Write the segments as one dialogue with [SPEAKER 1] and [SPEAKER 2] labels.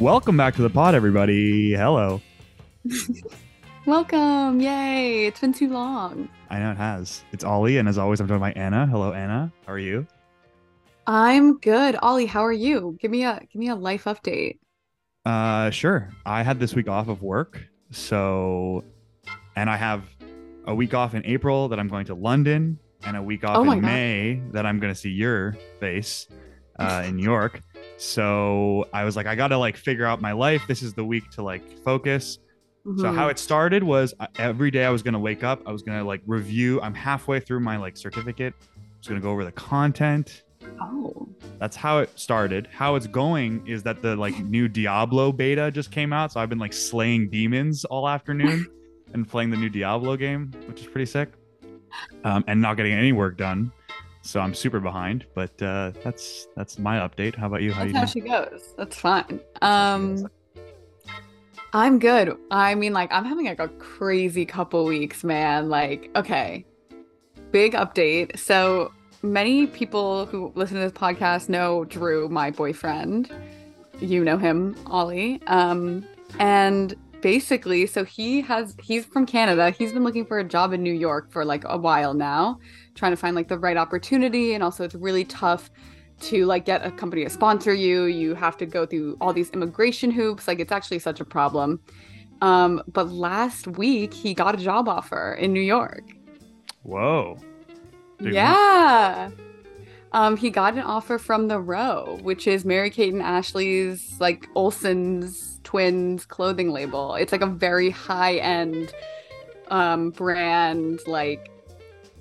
[SPEAKER 1] Welcome back to the pod, everybody. Hello.
[SPEAKER 2] Welcome. Yay. It's been too long.
[SPEAKER 1] I know it has. It's Oli, and as always, I'm joined by Anna. Hello, Anna. How are you?
[SPEAKER 2] I'm good. Oli, how are you? Give me a give me a life update.
[SPEAKER 1] Uh, sure. I had this week off of work, so, and I have a week off in April that I'm going to London, and a week off
[SPEAKER 2] Oh
[SPEAKER 1] in
[SPEAKER 2] God.
[SPEAKER 1] May that I'm going to see your face uh, in New York. So I was like, I got to like figure out my life. This is the week to like focus. So
[SPEAKER 2] Mhm.
[SPEAKER 1] how it started was uh, every day I was gonna wake up. I was gonna like review. I'm halfway through my like certificate. I was gonna go over the content.
[SPEAKER 2] Oh.
[SPEAKER 1] That's how it started. How it's going is that the like new Diablo beta just came out. So I've been like slaying demons all afternoon and playing the new Diablo game, which is pretty sick. Um, and not getting any work done. So I'm super behind. But uh, that's that's my update. How about you? How
[SPEAKER 2] That's
[SPEAKER 1] you
[SPEAKER 2] how she goes. That's fine.
[SPEAKER 1] That's how she
[SPEAKER 2] Um. I'm good. I mean, like, I'm having like a crazy couple weeks, man. Like, okay. Big update. So many people who listen to this podcast know Drew, my boyfriend. You know him, Oli. Um, and basically, so he has he's from Canada. He's been looking for a job in New York for like a while now, trying to find like the right opportunity. And also it's really tough to like get a company to sponsor you you have to go through all these immigration hoops like it's actually such a problem um but last week he got a job offer in new york
[SPEAKER 1] Whoa. Big one.
[SPEAKER 2] yeah um he got an offer from the row which is mary kate and ashley's like olsen's twins clothing label it's like a very high end um brand like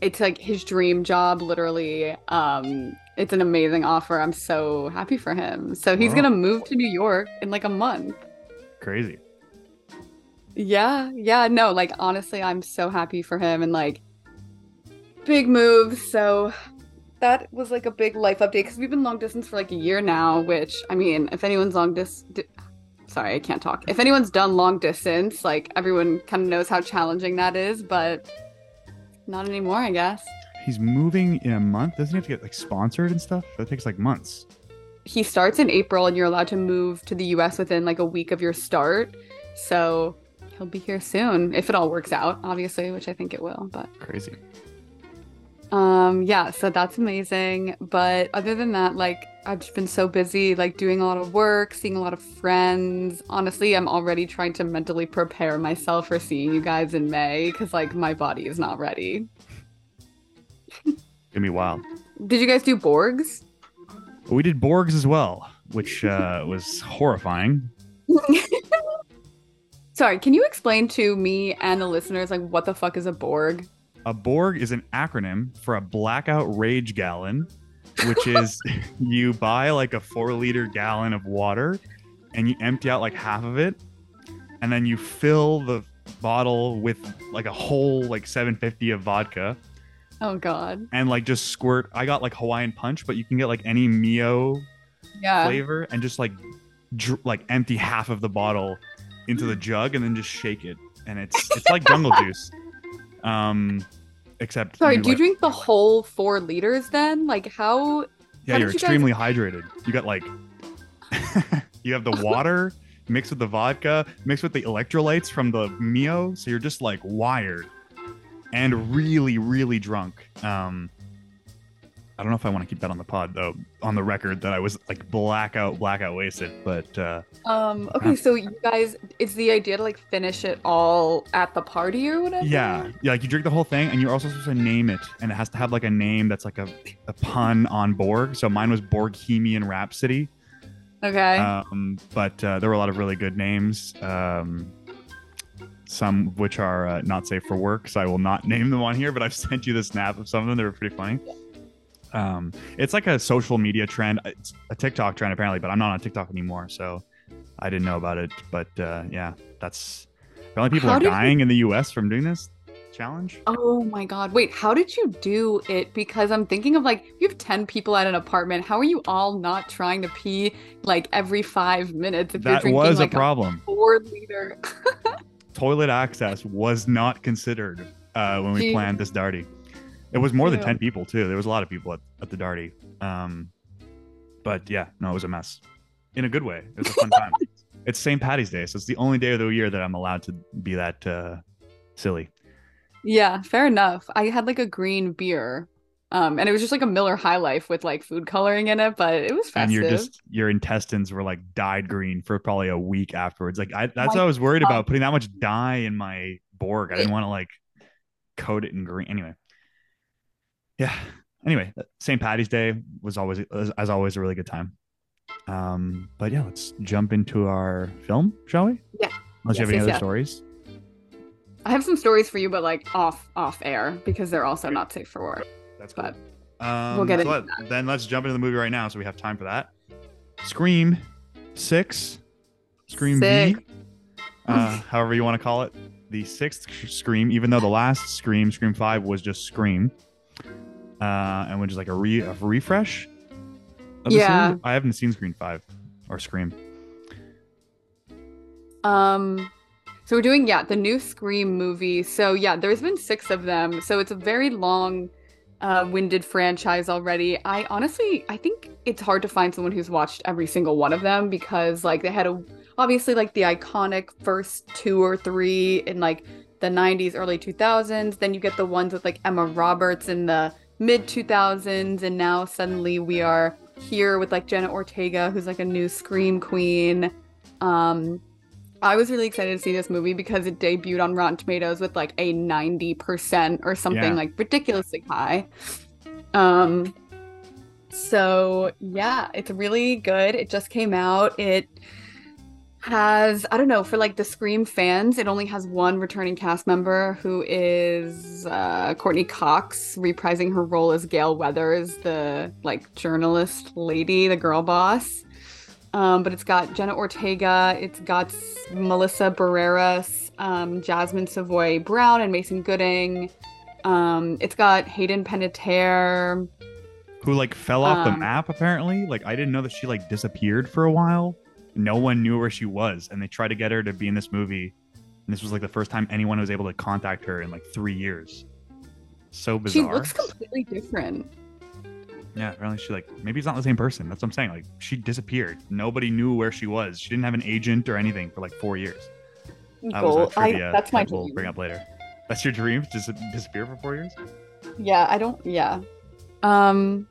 [SPEAKER 2] it's like his dream job literally um it's an amazing offer. I'm so happy for him. So he's
[SPEAKER 1] Wow.
[SPEAKER 2] gonna move to new york in like a month.
[SPEAKER 1] Crazy.
[SPEAKER 2] yeah yeah no like honestly i'm so happy for him and like big move. So that was like a big life update because we've been long distance for like a year now which i mean if anyone's long dis di- sorry i can't talk. If anyone's done long distance like everyone kind of knows how challenging that is but not anymore i guess
[SPEAKER 1] He's moving in a month. Doesn't he have to get like sponsored and stuff? That takes like months.
[SPEAKER 2] he starts in April and you're allowed to move to the US within like a week of your start. So he'll be here soon if it all works out, obviously, which I think it will. But
[SPEAKER 1] Crazy.
[SPEAKER 2] Um yeah, so that's amazing. But other than that, like I've just been so busy like doing a lot of work, seeing a lot of friends. Honestly, I'm already trying to mentally prepare myself for seeing you guys in May cuz like my body is not ready.
[SPEAKER 1] Give me a while.
[SPEAKER 2] Did you guys do Borgs?
[SPEAKER 1] We did Borgs as well, which uh, was horrifying.
[SPEAKER 2] Sorry, can you explain to me and the listeners like what the fuck is a Borg?
[SPEAKER 1] A Borg is an acronym for a blackout rage gallon, which is you buy like a four liter gallon of water and you empty out like half of it, and then you fill the bottle with like a whole like 750 of vodka
[SPEAKER 2] Oh god.
[SPEAKER 1] and like just squirt. I got like Hawaiian punch, but you can get like any Mio
[SPEAKER 2] Yeah.
[SPEAKER 1] flavor and just like dr- like empty half of the bottle into the jug and then just shake it and it's it's like jungle juice um except
[SPEAKER 2] Sorry, do you
[SPEAKER 1] like-
[SPEAKER 2] drink the whole four liters then? Like how
[SPEAKER 1] yeah
[SPEAKER 2] how
[SPEAKER 1] you're
[SPEAKER 2] you guys-
[SPEAKER 1] extremely hydrated you got like you have the water mixed with the vodka mixed with the electrolytes from the mio so you're just like wired and really really drunk um I don't know if I want to keep that on the pod though, on the record that I was like blackout, blackout wasted. But uh,
[SPEAKER 2] um okay, so you guys it's the idea to like finish it all at the party or whatever?
[SPEAKER 1] Yeah, yeah, like you drink the whole thing, and you're also supposed to name it, and it has to have like a name that's like a, a pun on Borg. So mine was Borghemian Rhapsody,
[SPEAKER 2] Okay.
[SPEAKER 1] um, but uh, there were a lot of really good names. Um, some of which are uh, not safe for work, so I will not name them on here. But I've sent you the snap of some of them; they were pretty funny. Um, it's like a social media trend. It's a TikTok trend apparently, but I'm not on TikTok anymore, so I didn't know about it. But uh, yeah, that's the only people
[SPEAKER 2] How
[SPEAKER 1] are
[SPEAKER 2] did you-
[SPEAKER 1] dying in the U.S. from doing this challenge.
[SPEAKER 2] Oh my god. Wait, how did you do it? Because I'm thinking of like you have 10 people at an apartment. How are you all not trying to pee like every 5 minutes if you're
[SPEAKER 1] That
[SPEAKER 2] drinking
[SPEAKER 1] was
[SPEAKER 2] like
[SPEAKER 1] a problem.
[SPEAKER 2] 4 liter?
[SPEAKER 1] Toilet access was not considered uh, when we planned this Darty. It was more than 10 people, too. There was a lot of people at, at the Darty. Um, but yeah, no, it was a mess in a good way. It was a fun time. It's St. Patty's Day, so it's the only day of the year that I'm allowed to be that uh, silly.
[SPEAKER 2] Yeah, fair enough. I had like a green beer. Um, and it was just like a Miller High Life with like food coloring in it, but it was festive.
[SPEAKER 1] And you're just your intestines were like dyed green for probably a week afterwards. Like I, that's
[SPEAKER 2] My
[SPEAKER 1] what I was worried
[SPEAKER 2] God.
[SPEAKER 1] about putting that much dye in my Borg. I didn't want to like coat it in green. Anyway, yeah. Anyway, St. Patty's Day was always, as, always, a really good time. Um, but yeah, let's jump into our film, shall we?
[SPEAKER 2] Yeah.
[SPEAKER 1] Unless you have any
[SPEAKER 2] yes,
[SPEAKER 1] other
[SPEAKER 2] yes.
[SPEAKER 1] stories.
[SPEAKER 2] I have some stories for you, but like off off air because they're also not safe for work.
[SPEAKER 1] That's cool.
[SPEAKER 2] But
[SPEAKER 1] Um,
[SPEAKER 2] we'll get
[SPEAKER 1] so
[SPEAKER 2] into
[SPEAKER 1] let- then let's jump into the movie right now, so we have time for that. Scream Six, Scream. V, uh, however you want to call it, the sixth Scream. Even though the last Scream, Scream Five, was just Scream, uh, and which is like a, re- a refresh. Of
[SPEAKER 2] Yeah.
[SPEAKER 1] series. I haven't seen Scream Five or Scream.
[SPEAKER 2] Um, so we're doing yeah the new Scream movie. So yeah, there's been six of them. So it's a very long, uh, winded franchise already. I honestly I think it's hard to find someone who's watched every single one of them because like they had a obviously like the iconic first two or three in like the 90s, early 2000s. Then you get the ones with like Emma Roberts in the mid 2000s, and now suddenly we are here with like Jenna Ortega, who's like a new Scream queen. Um, I was really excited to see this movie because it debuted on Rotten Tomatoes with like a 90% or something
[SPEAKER 1] Yeah.
[SPEAKER 2] like ridiculously high. Um so yeah, it's really good. It just came out. It has I don't know, for like the Scream fans, it only has one returning cast member who is uh Courteney Cox reprising her role as Gale Weathers, the like journalist lady, the girl boss. Um, but it's got Jenna Ortega, it's got Melissa Barreras, um, Jasmine Savoy Brown, and Mason Gooding. Um, it's got Hayden Panettiere.
[SPEAKER 1] Who like fell off the
[SPEAKER 2] Um,
[SPEAKER 1] map apparently? Like I didn't know that she like disappeared for a while. No one knew where she was, and they tried to get her to be in this movie. And this was like the first time anyone was able to contact her in like three years. So bizarre She
[SPEAKER 2] looks completely different.
[SPEAKER 1] Yeah, apparently she like maybe it's not the same person. That's what I'm saying. Like she disappeared. Nobody knew where she was. She didn't have an agent or anything for like four years. That
[SPEAKER 2] Goal. I, that's my
[SPEAKER 1] that we'll
[SPEAKER 2] dream.
[SPEAKER 1] bring up later. That's your dream? Just disappear for four years?
[SPEAKER 2] Yeah, I don't yeah. Um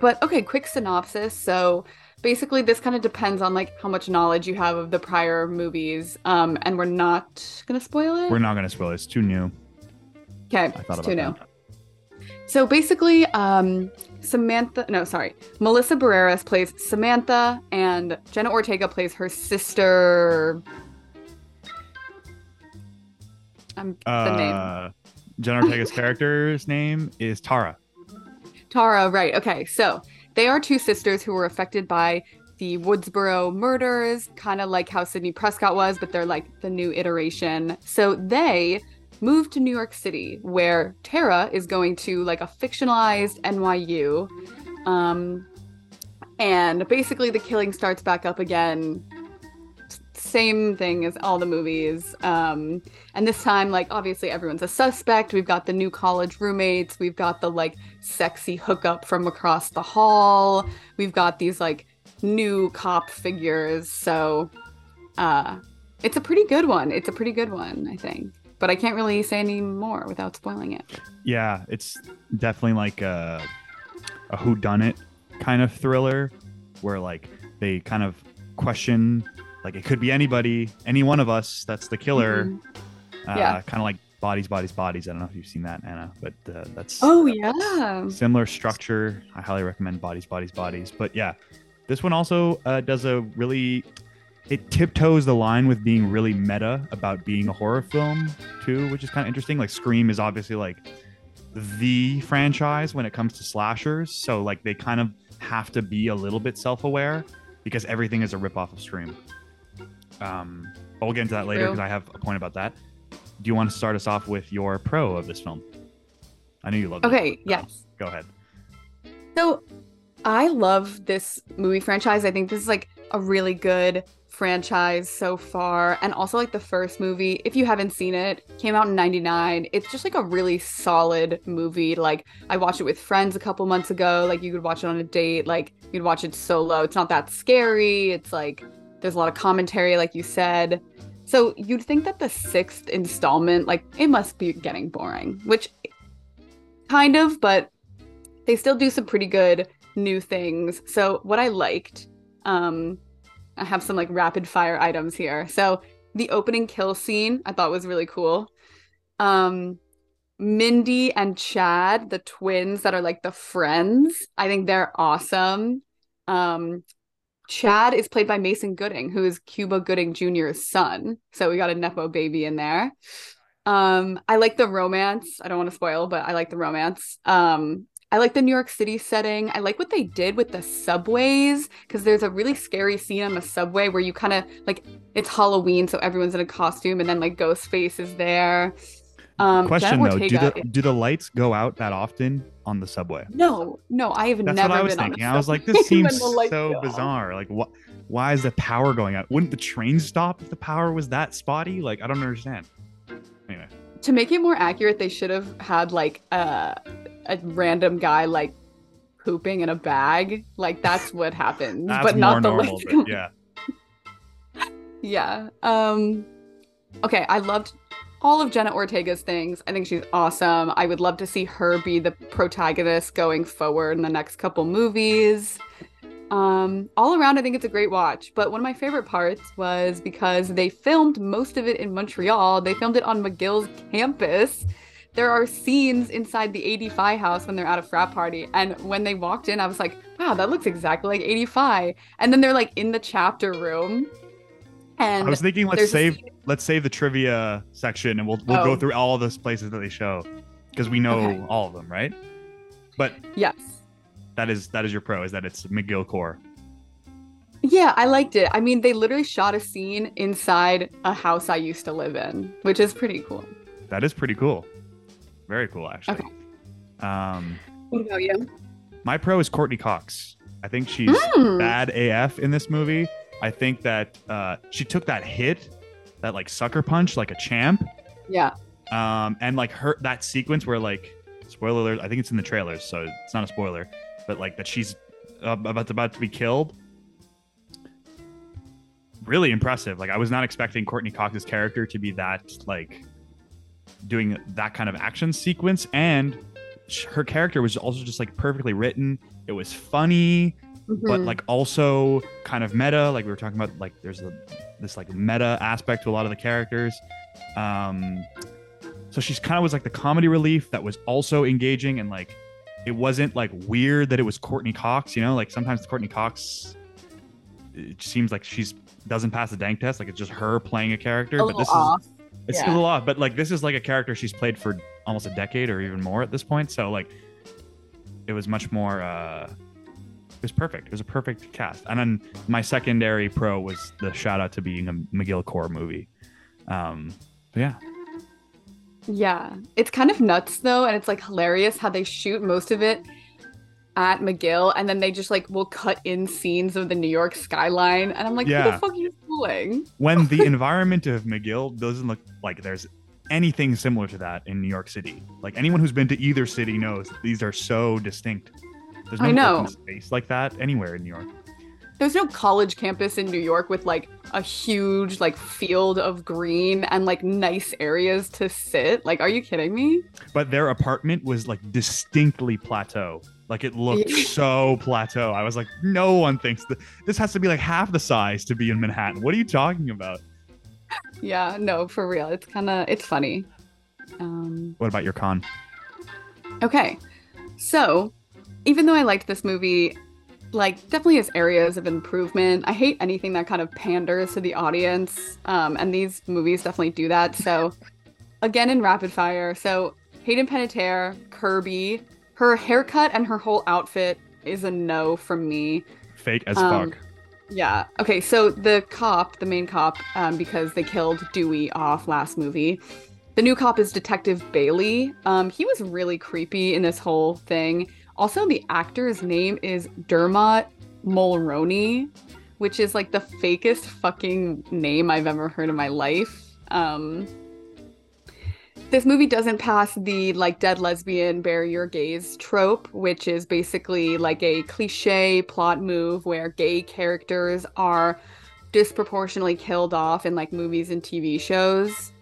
[SPEAKER 2] but okay, quick synopsis. So basically this kind of depends on like how much knowledge you have of the prior movies. Um and we're not gonna spoil it.
[SPEAKER 1] We're not gonna spoil it. It's too new.
[SPEAKER 2] okay, it's too new.
[SPEAKER 1] that.
[SPEAKER 2] So basically, um, Samantha, no, sorry, Melissa Barreras plays Samantha, and Jenna Ortega plays her sister. I'm the name.
[SPEAKER 1] Uh, Jenna Ortega's character's name is Tara.
[SPEAKER 2] Tara, right. Okay. So they are two sisters who were affected by the Woodsboro murders, kind of like how Sidney Prescott was, but they're like the new iteration. So they moved to New York City, where Tara is going to like a fictionalized NYU. Um, and basically, the killing starts back up again. Same thing as all the movies. Um, and this time, like, obviously, everyone's a suspect. We've got the new college roommates. We've got the like sexy hookup from across the hall. We've got these like new cop figures. So, uh, it's a pretty good one. It's a pretty good one, I think. But I can't really say any more without spoiling it.
[SPEAKER 1] Yeah, it's definitely like a, a whodunit kind of thriller where like they kind of question like it could be anybody, any one of us that's the killer.
[SPEAKER 2] Mhm.
[SPEAKER 1] Uh,
[SPEAKER 2] Yeah.
[SPEAKER 1] Kind of like bodies, bodies, bodies. I don't know if you've seen that, Anna, but uh, that's
[SPEAKER 2] Oh yeah.
[SPEAKER 1] similar structure. I highly recommend Bodies, Bodies, Bodies. But yeah, this one also uh, does a really. It tiptoes the line with being really meta about being a horror film too, which is kind of interesting. Like Scream is obviously like the franchise when it comes to slashers, so like they kind of have to be a little bit self-aware because everything is a ripoff of Scream. Um, but we'll get into that later because I have a point about that. Do you want to start us off with your pro of this film? I know you love it.
[SPEAKER 2] Okay, yes.
[SPEAKER 1] Go ahead.
[SPEAKER 2] So I love this movie franchise. I think this is like a really good franchise so far. And also like the first movie, if you haven't seen it, came out in 99. It's just like a really solid movie. Like I watched it with friends a couple months ago. Like you could watch it on a date, like you'd watch it solo. It's not that scary. It's like There's a lot of commentary, like you said. So you'd think that the sixth installment, like, it must be getting boring, which kind of, but they still do some pretty good new things. So what I liked, um, I have some like rapid fire items here. So the opening kill scene I thought was really cool. Um, Mindy and Chad, the twins that are like the friends, I think they're awesome. Um, Chad is played by Mason Gooding, who is Cuba Gooding Jr.'s son. So we got a Nepo baby in there. Um, I like the romance. I don't want to spoil, but I like the romance. Um, I like the New York City setting. I like what they did with the subways because there's a really scary scene on the subway where you kind of like it's Halloween, so everyone's in a costume, and then like Ghostface is there.
[SPEAKER 1] Um, Question though, do the do the lights go out that often on the subway?
[SPEAKER 2] No, no, I have
[SPEAKER 1] That's
[SPEAKER 2] never.
[SPEAKER 1] what I was thinking. I was like, this seems so bizarre. Like, what? Why is the power going out? Wouldn't the train stop if the power was that spotty? Like, I don't understand. Anyway.
[SPEAKER 2] To make it more accurate, they should have had like a a random guy like pooping in a bag. Like that's what happens, but not the normal.
[SPEAKER 1] But yeah.
[SPEAKER 2] yeah. Um. Okay, I loved all of Jenna Ortega's things. I think she's awesome. I would love to see her be the protagonist going forward in the next couple movies. Um, all around, I think it's a great watch. But one of my favorite parts was because they filmed most of it in Montreal. They filmed it on McGill's campus. There are scenes inside the 85 house when they're at a frat party. And when they walked in, I was like, wow, that looks exactly like 85. And then they're like in the chapter room and
[SPEAKER 1] I was thinking, let's save let's save the trivia section, and we'll we'll oh. go through all those places that they show because we know okay. all of them, right? But
[SPEAKER 2] yes,
[SPEAKER 1] that is that is your pro is that it's McGill core.
[SPEAKER 2] Yeah, I liked it. I mean, they literally shot a scene inside a house I used to live in, which is pretty cool.
[SPEAKER 1] That is pretty cool. Very cool, actually.
[SPEAKER 2] Okay.
[SPEAKER 1] Um,
[SPEAKER 2] what about you?
[SPEAKER 1] My pro is Courteney Cox. I think she's mm. bad AF in this movie. I think that uh, she took that hit, that like sucker punch, like a champ.
[SPEAKER 2] Yeah.
[SPEAKER 1] Um, and like her that sequence where like spoiler alert, I think it's in the trailers, so it's not a spoiler, but like that she's uh, about to, about to be killed. Really impressive. Like I was not expecting Courteney Cox's character to be that like doing that kind of action sequence, and her character was also just like perfectly written. It was funny mm-hmm. but like also kind of meta. Like we were talking about, like there's a, this like meta aspect to a lot of the characters. Um, so she's kind of was like the comedy relief that was also engaging and like it wasn't like weird that it was Courteney Cox. You know, like sometimes Courteney Cox, it seems like she's doesn't pass the dank test. Like it's just her playing a character.
[SPEAKER 2] A
[SPEAKER 1] but this
[SPEAKER 2] off.
[SPEAKER 1] is it's yeah. a little off. But like this is like a character she's played for almost a decade or even more at this point. So like it was much more uh it was perfect. It was a perfect cast. And then my secondary pro was the shout out to being a McGill core movie. Um, yeah.
[SPEAKER 2] Yeah. It's kind of nuts though, and it's like hilarious how they shoot most of it at McGill and then they just like will cut in scenes of the New York skyline. And I'm like, yeah. what the fuck are you doing?
[SPEAKER 1] When the environment of McGill doesn't look like there's anything similar to that in New York City. Like anyone who's been to either city knows these are so distinct. There's no
[SPEAKER 2] I know.
[SPEAKER 1] space like that anywhere in New York.
[SPEAKER 2] There's no college campus in New York with like a huge like field of green and like nice areas to sit. Like, are you kidding me?
[SPEAKER 1] But their apartment was like distinctly plateau. Like it looked so plateau. I was like, no one thinks that this has to be like half the size to be in Manhattan. What are you talking about?
[SPEAKER 2] Yeah, no, for real. It's kind of it's funny. Um,
[SPEAKER 1] what about your con?
[SPEAKER 2] Okay, so even though I liked this movie, like definitely has areas of improvement. I hate anything that kind of panders to the audience, um, and these movies definitely do that. So, again in rapid fire, so Hayden Panettiere, Kirby, her haircut and her whole outfit is a no from me.
[SPEAKER 1] Fake as um, fuck.
[SPEAKER 2] Yeah. Okay. So the cop, the main cop, um, because they killed Dewey off last movie. The new cop is Detective Bailey. Um, he was really creepy in this whole thing. Also, the actor's name is Dermot Mulroney, which is like the fakest fucking name I've ever heard in my life. Um, this movie doesn't pass the like dead lesbian bury your gays trope, which is basically like a cliche plot move where gay characters are disproportionately killed off in like movies and TV shows.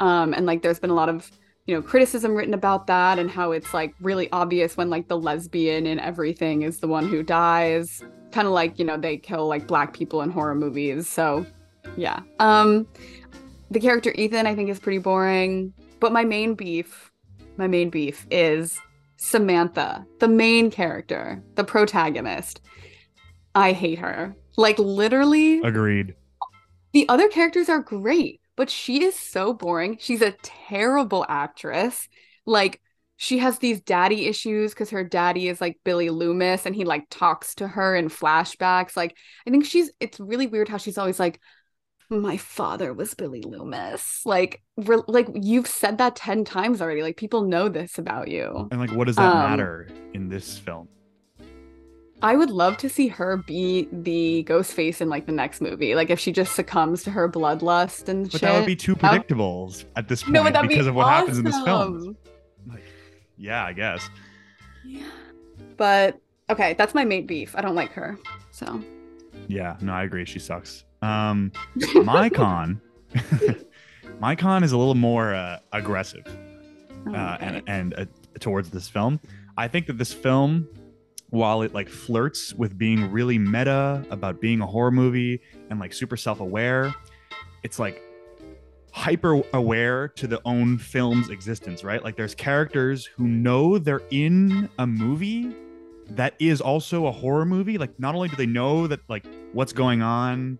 [SPEAKER 2] Um, and like there's been a lot of you know criticism written about that and how it's like really obvious when like the lesbian and everything is the one who dies. Kind of like you know they kill like black people in horror movies so yeah. Um the character ethan i think is pretty boring but my main beef my main beef is samantha the main character the protagonist. I hate her. Like literally
[SPEAKER 1] Agreed.
[SPEAKER 2] the other characters are great, but she is so boring. She's a terrible actress. Like she has these daddy issues because her daddy is like Billy Loomis and he like talks to her in flashbacks. Like I think she's it's really weird how she's always like my father was Billy Loomis. Like re- like you've said that 10 times already. Like people know this about you.
[SPEAKER 1] And like, what does that
[SPEAKER 2] Um,
[SPEAKER 1] matter in this film?
[SPEAKER 2] I would love to see her be the ghost face in like the next movie. Like if she just succumbs to her bloodlust and shit.
[SPEAKER 1] But
[SPEAKER 2] shit.
[SPEAKER 1] that would be too
[SPEAKER 2] That would-
[SPEAKER 1] predictable at this point
[SPEAKER 2] No, but that'd
[SPEAKER 1] because
[SPEAKER 2] be
[SPEAKER 1] of what happens in this film. Like, yeah, I guess.
[SPEAKER 2] Yeah. But okay, that's my mate beef. I don't like her. So
[SPEAKER 1] Yeah, no, I agree. She sucks. Um, my con, my con is a little more uh, aggressive uh, and and uh, towards this film. I think that this film, while it like flirts with being really meta about being a horror movie and like super self-aware, it's like hyper aware to the own film's existence, right? Like there's characters who know they're in a movie that is also a horror movie. Like not only do they know that like what's going on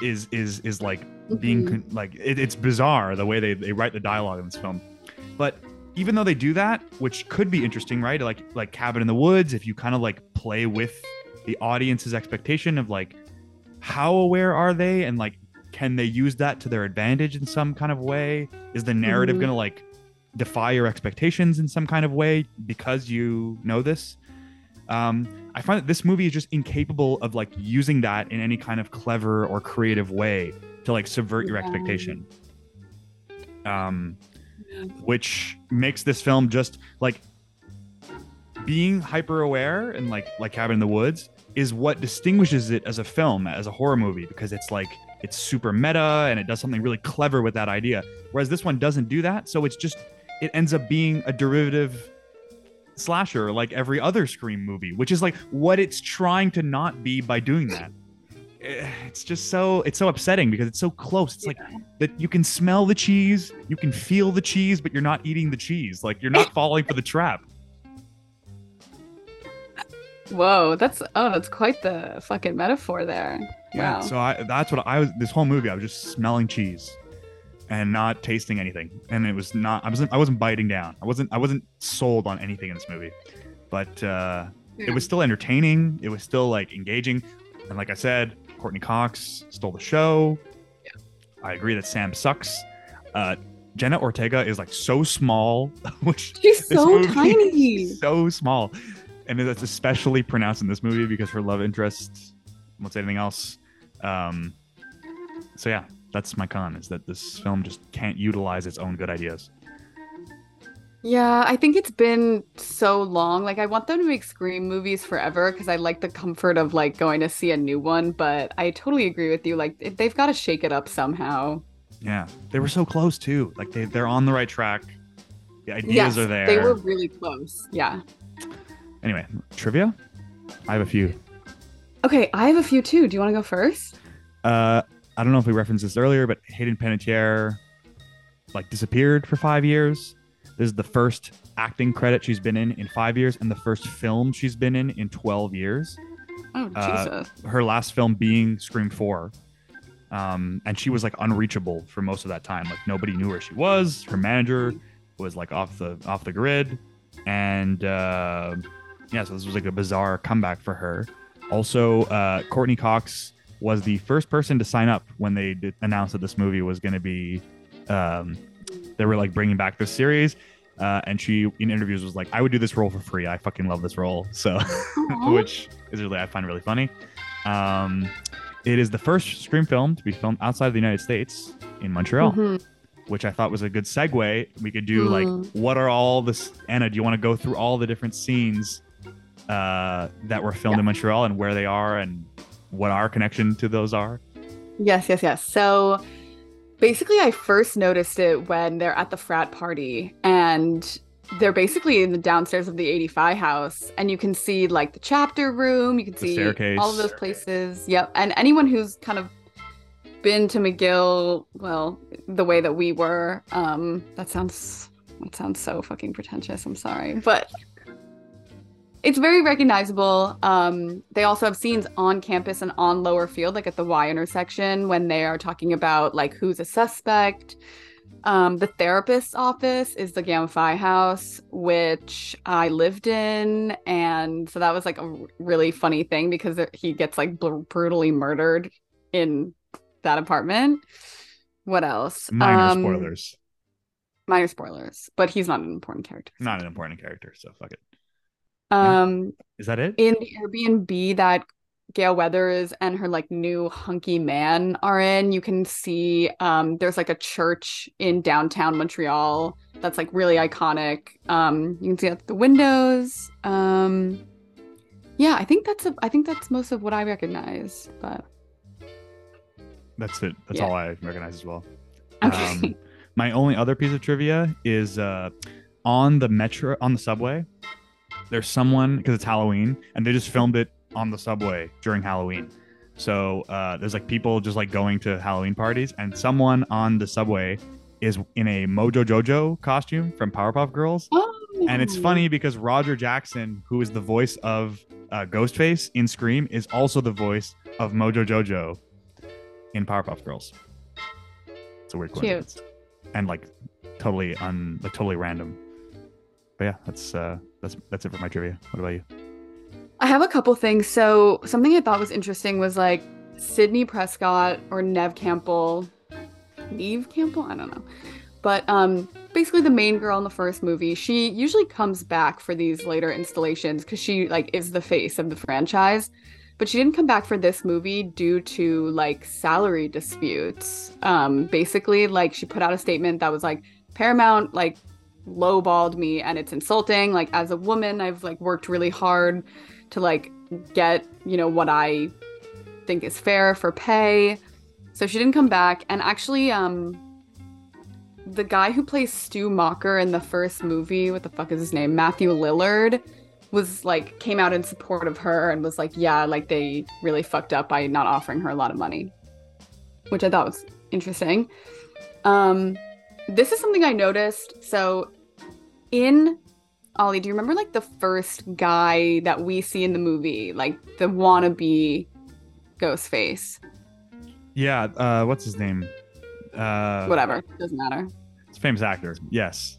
[SPEAKER 1] is is is like being
[SPEAKER 2] Mhm.
[SPEAKER 1] con- like it, it's bizarre the way they, they write the dialogue in this film but even though they do that which could be interesting right like like cabin in the woods if you kind of like play with the audience's expectation of like how aware are they and like can they use that to their advantage in some kind of way is the narrative
[SPEAKER 2] Mhm.
[SPEAKER 1] gonna like defy your expectations in some kind of way because you know this um, I find that this movie is just incapable of like using that in any kind of clever or creative way to like subvert your
[SPEAKER 2] Yeah.
[SPEAKER 1] expectation. Um, which makes this film just like being hyper aware and like like Cabin in the Woods is what distinguishes it as a film as a horror movie because it's like it's super meta and it does something really clever with that idea. Whereas this one doesn't do that so it's just it ends up being a derivative slasher like every other scream movie which is like what it's trying to not be by doing that it's just so it's so upsetting because it's so close it's like that you can smell the cheese you can feel the cheese but you're not eating the cheese like you're not falling for the trap
[SPEAKER 2] Whoa, that's oh, that's quite the fucking metaphor there.
[SPEAKER 1] yeah
[SPEAKER 2] Wow.
[SPEAKER 1] so I, that's what i was this whole movie i was just smelling cheese and not tasting anything and it was not i wasn't i wasn't biting down i wasn't i wasn't sold on anything in this movie but uh it was still entertaining. It was still like engaging. And like I said, Courteney Cox stole the show. I agree that Sam sucks. Uh, Jenna Ortega is like so small, which
[SPEAKER 2] She's so tiny.
[SPEAKER 1] so small. And that's especially pronounced in this movie because her love interest won't say anything else. Um, so yeah, that's my con is that this film just can't utilize its own good ideas.
[SPEAKER 2] Yeah, I think it's been so long. Like I want them to make Scream movies forever because I like the comfort of like going to see a new one, but I totally agree with you. Like they've got to shake it up somehow.
[SPEAKER 1] Yeah, they were so close too. Like they they're on the right track. The ideas
[SPEAKER 2] yes,
[SPEAKER 1] are there.
[SPEAKER 2] they were really close. Yeah.
[SPEAKER 1] Anyway, trivia. I have a few.
[SPEAKER 2] Okay, I have a few too. Do you want to go first?
[SPEAKER 1] Uh, I don't know if we referenced this earlier, but Hayden Panettiere like disappeared for five years. This is the first acting credit she's been in in five years, and the first film she's been in in twelve years.
[SPEAKER 2] Oh
[SPEAKER 1] Uh,
[SPEAKER 2] Jesus.
[SPEAKER 1] Her last film being Scream Four, um, and she was like unreachable for most of that time. Like nobody knew where she was. Her manager was like off the off the grid, and uh, yeah, so this was like a bizarre comeback for her. Also, uh, Courteney Cox was the first person to sign up when they announced that this movie was going to be. Um, they were like bringing back this series, uh, and she in interviews was like, "I would do this role for free. I fucking love this role." So, which is really I find really funny. Um, it is the first Scream film to be filmed outside of the United States in Montreal
[SPEAKER 2] Mhm.
[SPEAKER 1] which I thought was a good segue. We could do
[SPEAKER 2] Mm.
[SPEAKER 1] like, what are all this? Anna, do you want to go through all the different scenes uh, that were filmed
[SPEAKER 2] Yeah.
[SPEAKER 1] in Montreal and where they are and what our connection to those are?
[SPEAKER 2] Yes, yes, yes. So basically, I first noticed it when they're at the frat party and they're basically in the downstairs of the 85 house and you can see like the chapter room you can
[SPEAKER 1] The
[SPEAKER 2] see
[SPEAKER 1] staircase.
[SPEAKER 2] all of those places yep and anyone who's kind of been to mcgill well the way that we were um that sounds that sounds so fucking pretentious i'm sorry but it's very recognizable um they also have scenes on campus and on lower field like at the y intersection when they are talking about like who's a suspect um, the therapist's office is the Gamma Phi house, which I lived in, and so that was like a really funny thing because he gets like br- brutally murdered in that apartment. What else?
[SPEAKER 1] Minor
[SPEAKER 2] Um,
[SPEAKER 1] spoilers.
[SPEAKER 2] Minor spoilers, but he's not an important character.
[SPEAKER 1] Not an important character, so fuck it.
[SPEAKER 2] Um,
[SPEAKER 1] Is that it?
[SPEAKER 2] in the Airbnb that Gale Weathers and her like new hunky man are in, you can see um there's like a church in downtown Montreal that's like really iconic. Um you can see out the windows. Um yeah, I think that's a, I think that's most of what I recognize, but
[SPEAKER 1] That's it. That's
[SPEAKER 2] Yeah.
[SPEAKER 1] all I recognize as well.
[SPEAKER 2] okay.
[SPEAKER 1] Um, my only other piece of trivia is uh, on the metro on the subway. There's someone because it's Halloween, and they just filmed it on the subway during Halloween. So uh, there's like people just like going to Halloween parties, and someone on the subway is in a Mojo Jojo costume from Powerpuff Girls. And it's
[SPEAKER 2] Oh.
[SPEAKER 1] funny because Roger Jackson, who is the voice of uh, Ghostface in Scream, is also the voice of Mojo Jojo in Powerpuff Girls. It's a weird
[SPEAKER 2] Cute.
[SPEAKER 1] coincidence, and like totally un like totally random. But yeah, that's uh that's that's it for my trivia. What about you?
[SPEAKER 2] I have a couple things. So something I thought was interesting was like Sidney Prescott or Nev Campbell, Neve Campbell, I don't know, but um, basically the main girl in the first movie. She usually comes back for these later installations because she like is the face of the franchise, but she didn't come back for this movie due to like salary disputes. Um, basically, like she put out a statement that was like Paramount like lowballed me and it's insulting. Like as a woman, I've like worked really hard to like get you know what i think is fair for pay. So she didn't come back. And actually um the guy who plays Stu Macher in the first movie what the fuck is his name? Matthew lillard was like came out in support of her and was like yeah like they really fucked up by not offering her a lot of money which i thought was interesting. Um this is something i noticed so in Oli, do you remember like the first guy that we see in the movie, like the wannabe Ghostface?
[SPEAKER 1] Yeah, uh, what's his name? Uh,
[SPEAKER 2] Whatever, doesn't matter.
[SPEAKER 1] It's a famous actor. Yes,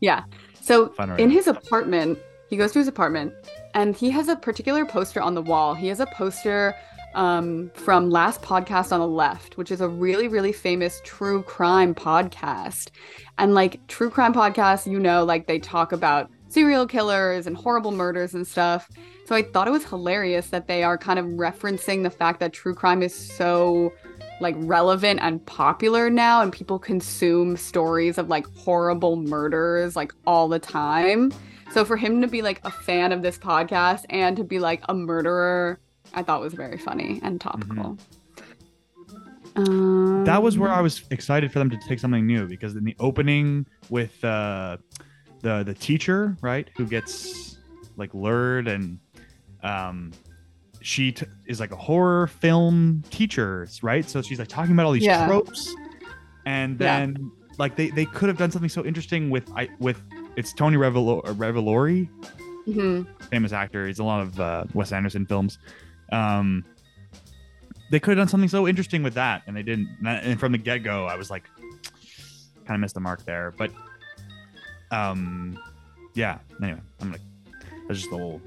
[SPEAKER 2] Yeah. So
[SPEAKER 1] Fun right
[SPEAKER 2] in
[SPEAKER 1] now.
[SPEAKER 2] his apartment, he goes to his apartment and he has a particular poster on the wall. He has a poster um, from Last Podcast on the Left, which is a really, really famous true crime podcast. And like true crime podcasts, you know, like they talk about serial killers and horrible murders and stuff. So I thought it was hilarious that they are kind of referencing the fact that true crime is so like relevant and popular now and people consume stories of like horrible murders like all the time. So for him to be like a fan of this podcast and to be like a murderer, I thought was very funny and topical. Um,
[SPEAKER 1] that was where I was excited for them to take something new because in the opening with uh, the the teacher, right, who gets like lured and um, she t- is like a horror film teacher, right? So she's like talking about all these
[SPEAKER 2] Yeah.
[SPEAKER 1] tropes, and
[SPEAKER 2] Yeah.
[SPEAKER 1] then like they they could have done something so interesting with I with it's Tony Revolo- Revolori,
[SPEAKER 2] Mhm.
[SPEAKER 1] famous actor. He's a lot of uh, Wes Anderson films. Um, they could have done something so interesting with that, and they didn't. And from the get go, I was like, kind of missed the mark there. But, um, yeah. Anyway, I'm gonna. That's just a little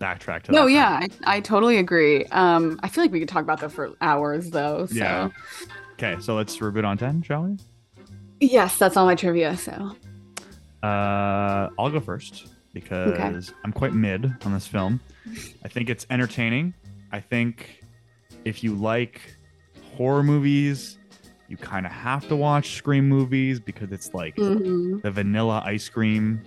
[SPEAKER 1] backtrack to.
[SPEAKER 2] No,
[SPEAKER 1] that.
[SPEAKER 2] yeah, I, I totally agree. Um, I feel like we could talk about that for hours though. So
[SPEAKER 1] Yeah. Okay, so let's reboot on ten, shall we?
[SPEAKER 2] yes, that's all my trivia. So
[SPEAKER 1] Uh, I'll go first because I'm quite mid on this film. I think it's entertaining. I think if you like horror movies, you kind of have to watch Scream movies because it's like
[SPEAKER 2] Mhm.
[SPEAKER 1] the vanilla ice cream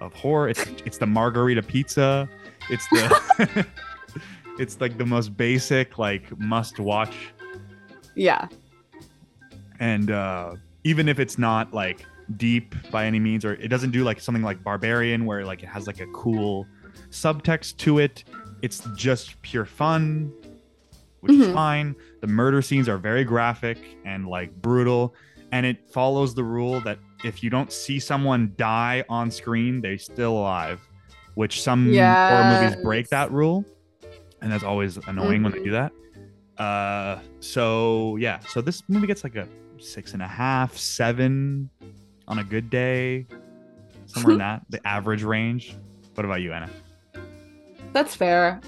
[SPEAKER 1] of horror. It's it's the margarita pizza. It's the It's like the most basic, like must watch.
[SPEAKER 2] Yeah.
[SPEAKER 1] And uh even if it's not like deep by any means, or it doesn't do like something like Barbarian where like it has like a cool subtext to it. It's just pure fun, which is
[SPEAKER 2] Mhm.
[SPEAKER 1] fine. The murder scenes are very graphic and like brutal, and it follows the rule that if you don't see someone die on screen, they're still alive. Which some horror movies break that rule, and that's always annoying when they do that. Uh, so yeah, so this movie gets like a six and a half, seven on a good day, somewhere in that the average range. What about you, Anna?
[SPEAKER 2] That's fair.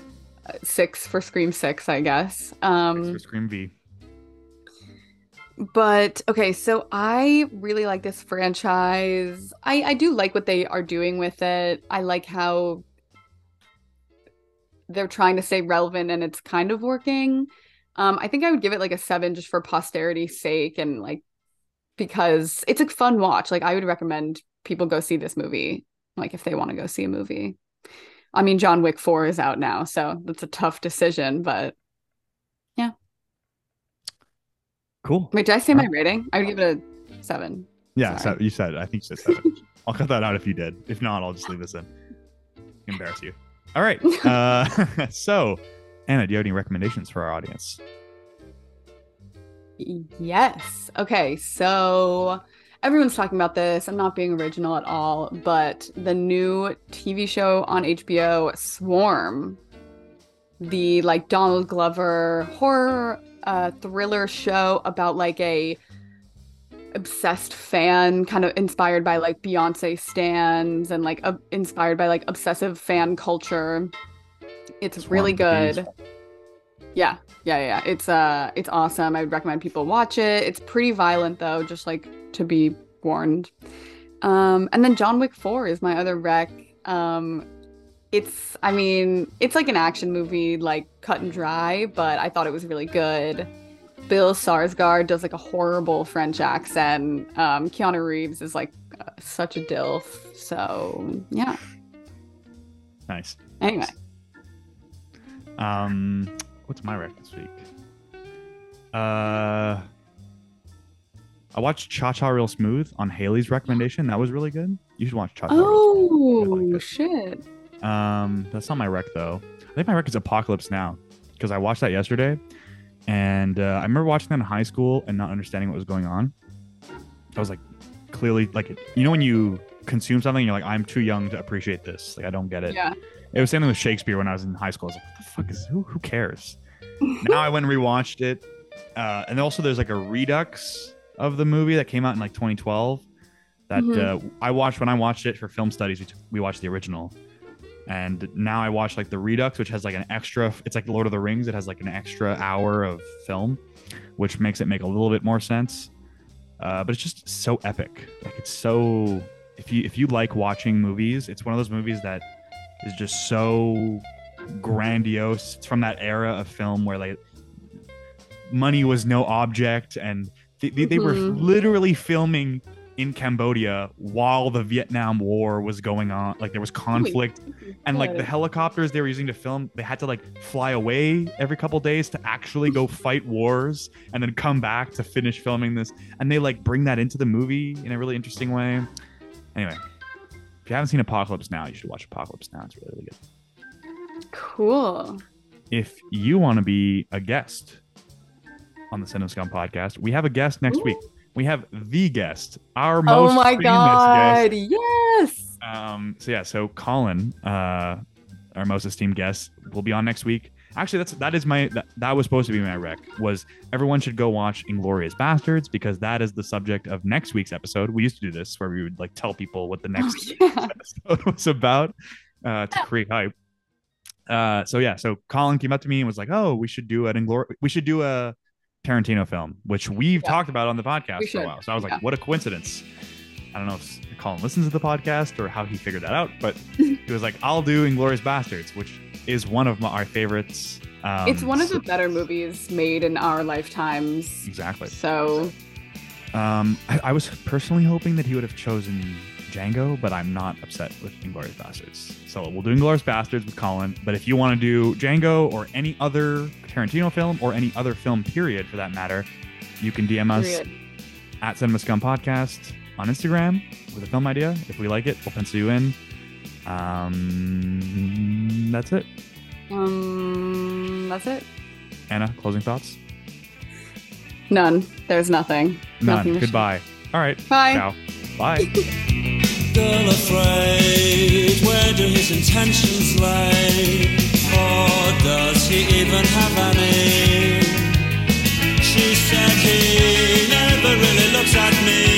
[SPEAKER 2] Six for Scream Six, I guess. Um,
[SPEAKER 1] for Scream V.
[SPEAKER 2] but okay, so I really like this franchise. I I do like what they are doing with it. I like how they're trying to stay relevant and it's kind of working. Um, I think I would give it like a seven just for posterity's sake and like because it's a fun watch. Like I would recommend people go see this movie, like if they want to go see a movie. I mean, John Wick 4 is out now, so that's a tough decision, but yeah.
[SPEAKER 1] Cool.
[SPEAKER 2] wait, did I say my rating? I would give it a seven.
[SPEAKER 1] Yeah, so you said I think you said seven. I'll cut that out if you did. If not, I'll just leave this in. Embarrass you. All right. Uh, so, Anna, do you have any recommendations for our audience?
[SPEAKER 2] Yes. Okay, so everyone's talking about this. I'm not being original at all, but the new TV show on HBO, Swarm, the like Donald Glover horror uh, thriller show about like a obsessed fan, kind of inspired by like Beyonce stans and like uh, inspired by like obsessive fan culture. It's
[SPEAKER 1] Swarm
[SPEAKER 2] really
[SPEAKER 1] with the bees.
[SPEAKER 2] good. Yeah, yeah, yeah. It's uh, it's awesome. I would recommend people watch it. It's pretty violent though, just like to be warned. Um, and then John Wick Four is my other rec. Um, it's, I mean, it's like an action movie, like cut and dry, but I thought it was really good. Bill Skarsgård does like a horrible French accent. Um, Keanu Reeves is like uh, such a dilf. So yeah.
[SPEAKER 1] Nice.
[SPEAKER 2] Anyway,
[SPEAKER 1] Um, what's my rec this week? Uh, I watched Cha Cha Real Smooth on Haley's recommendation. That was really good. You should watch Cha Cha. Real
[SPEAKER 2] oh shit.
[SPEAKER 1] Um, that's not my rec though. I think my rec is Apocalypse Now because I watched that yesterday, and uh, I remember watching that in high school and not understanding what was going on. I was like, clearly, like you know when you consume something, you're like, I'm too young to appreciate this. Like I don't get it.
[SPEAKER 2] Yeah.
[SPEAKER 1] It was something with Shakespeare when I was in high school. I was like, what the fuck is who? Who cares? now I went and rewatched it, uh, and also there's like a redux of the movie that came out in like 2012 that
[SPEAKER 2] Mhm.
[SPEAKER 1] uh, I watched when I watched it for film studies. We, took, we watched the original, and now I watch like the redux, which has like an extra. It's like Lord of the Rings. It has like an extra hour of film, which makes it make a little bit more sense. Uh, but it's just so epic. Like it's so. If you if you like watching movies, it's one of those movies that is just so grandiose. It's from that era of film where like money was no object, and they, they, they were
[SPEAKER 2] Mhm.
[SPEAKER 1] literally filming in Cambodia while the Vietnam War was going on. Like there was conflict, and like the helicopters they were using to film, they had to like fly away every couple days to actually go fight wars, and then come back to finish filming this. And they like bring that into the movie in a really interesting way. Anyway, if you haven't seen Apocalypse Now, you should watch Apocalypse Now. It's really, really good.
[SPEAKER 2] Cool.
[SPEAKER 1] If you want to be a guest on the Cinema Scum podcast, we have a guest next
[SPEAKER 2] Ooh.
[SPEAKER 1] week. We have the guest, our most
[SPEAKER 2] Oh my god.
[SPEAKER 1] guest.
[SPEAKER 2] Yes.
[SPEAKER 1] Um, so yeah, so Colin, uh, our most esteemed guest, will be on next week. Actually, that's that is my that, that was supposed to be my rec. Was everyone should go watch Inglorious Basterds because that is the subject of next week's episode. We used to do this where we would like tell people what the next
[SPEAKER 2] Oh, yeah.
[SPEAKER 1] episode was about uh, to create hype. Uh, so yeah, so Colin came up to me and was like, "Oh, we should do an Inglor- we should do a Tarantino film, which we've
[SPEAKER 2] Yeah.
[SPEAKER 1] talked about on the podcast
[SPEAKER 2] We
[SPEAKER 1] for a while." So I was like,
[SPEAKER 2] yeah.
[SPEAKER 1] "What a coincidence!" I don't know if Colin listens to the podcast or how he figured that out, but he was like, "I'll do Inglorious Basterds," which is one of my, our favorites. Um,
[SPEAKER 2] it's one of the better movies made in our lifetimes.
[SPEAKER 1] exactly.
[SPEAKER 2] So
[SPEAKER 1] Um, I, I was personally hoping that he would have chosen Django, but I'm not upset with Inglourious Basterds. So we'll do Inglourious Basterds with Colin. But if you want to do Django or any other Tarantino film or any other film, period, for that matter, you can DM us
[SPEAKER 2] Period.
[SPEAKER 1] at Cinema Scum Podcast on Instagram with a film idea. If we like it, we'll pencil you in. Um, that's it.
[SPEAKER 2] Um, that's it.
[SPEAKER 1] Anna, closing thoughts?
[SPEAKER 2] None. There's nothing.
[SPEAKER 1] None.
[SPEAKER 2] Nothing to
[SPEAKER 1] Goodbye. All right.
[SPEAKER 2] Bye.
[SPEAKER 1] Ciao. Bye.
[SPEAKER 3] Girl afraid, where do his intentions lay? Or does he even have any? She said he never really looks at me.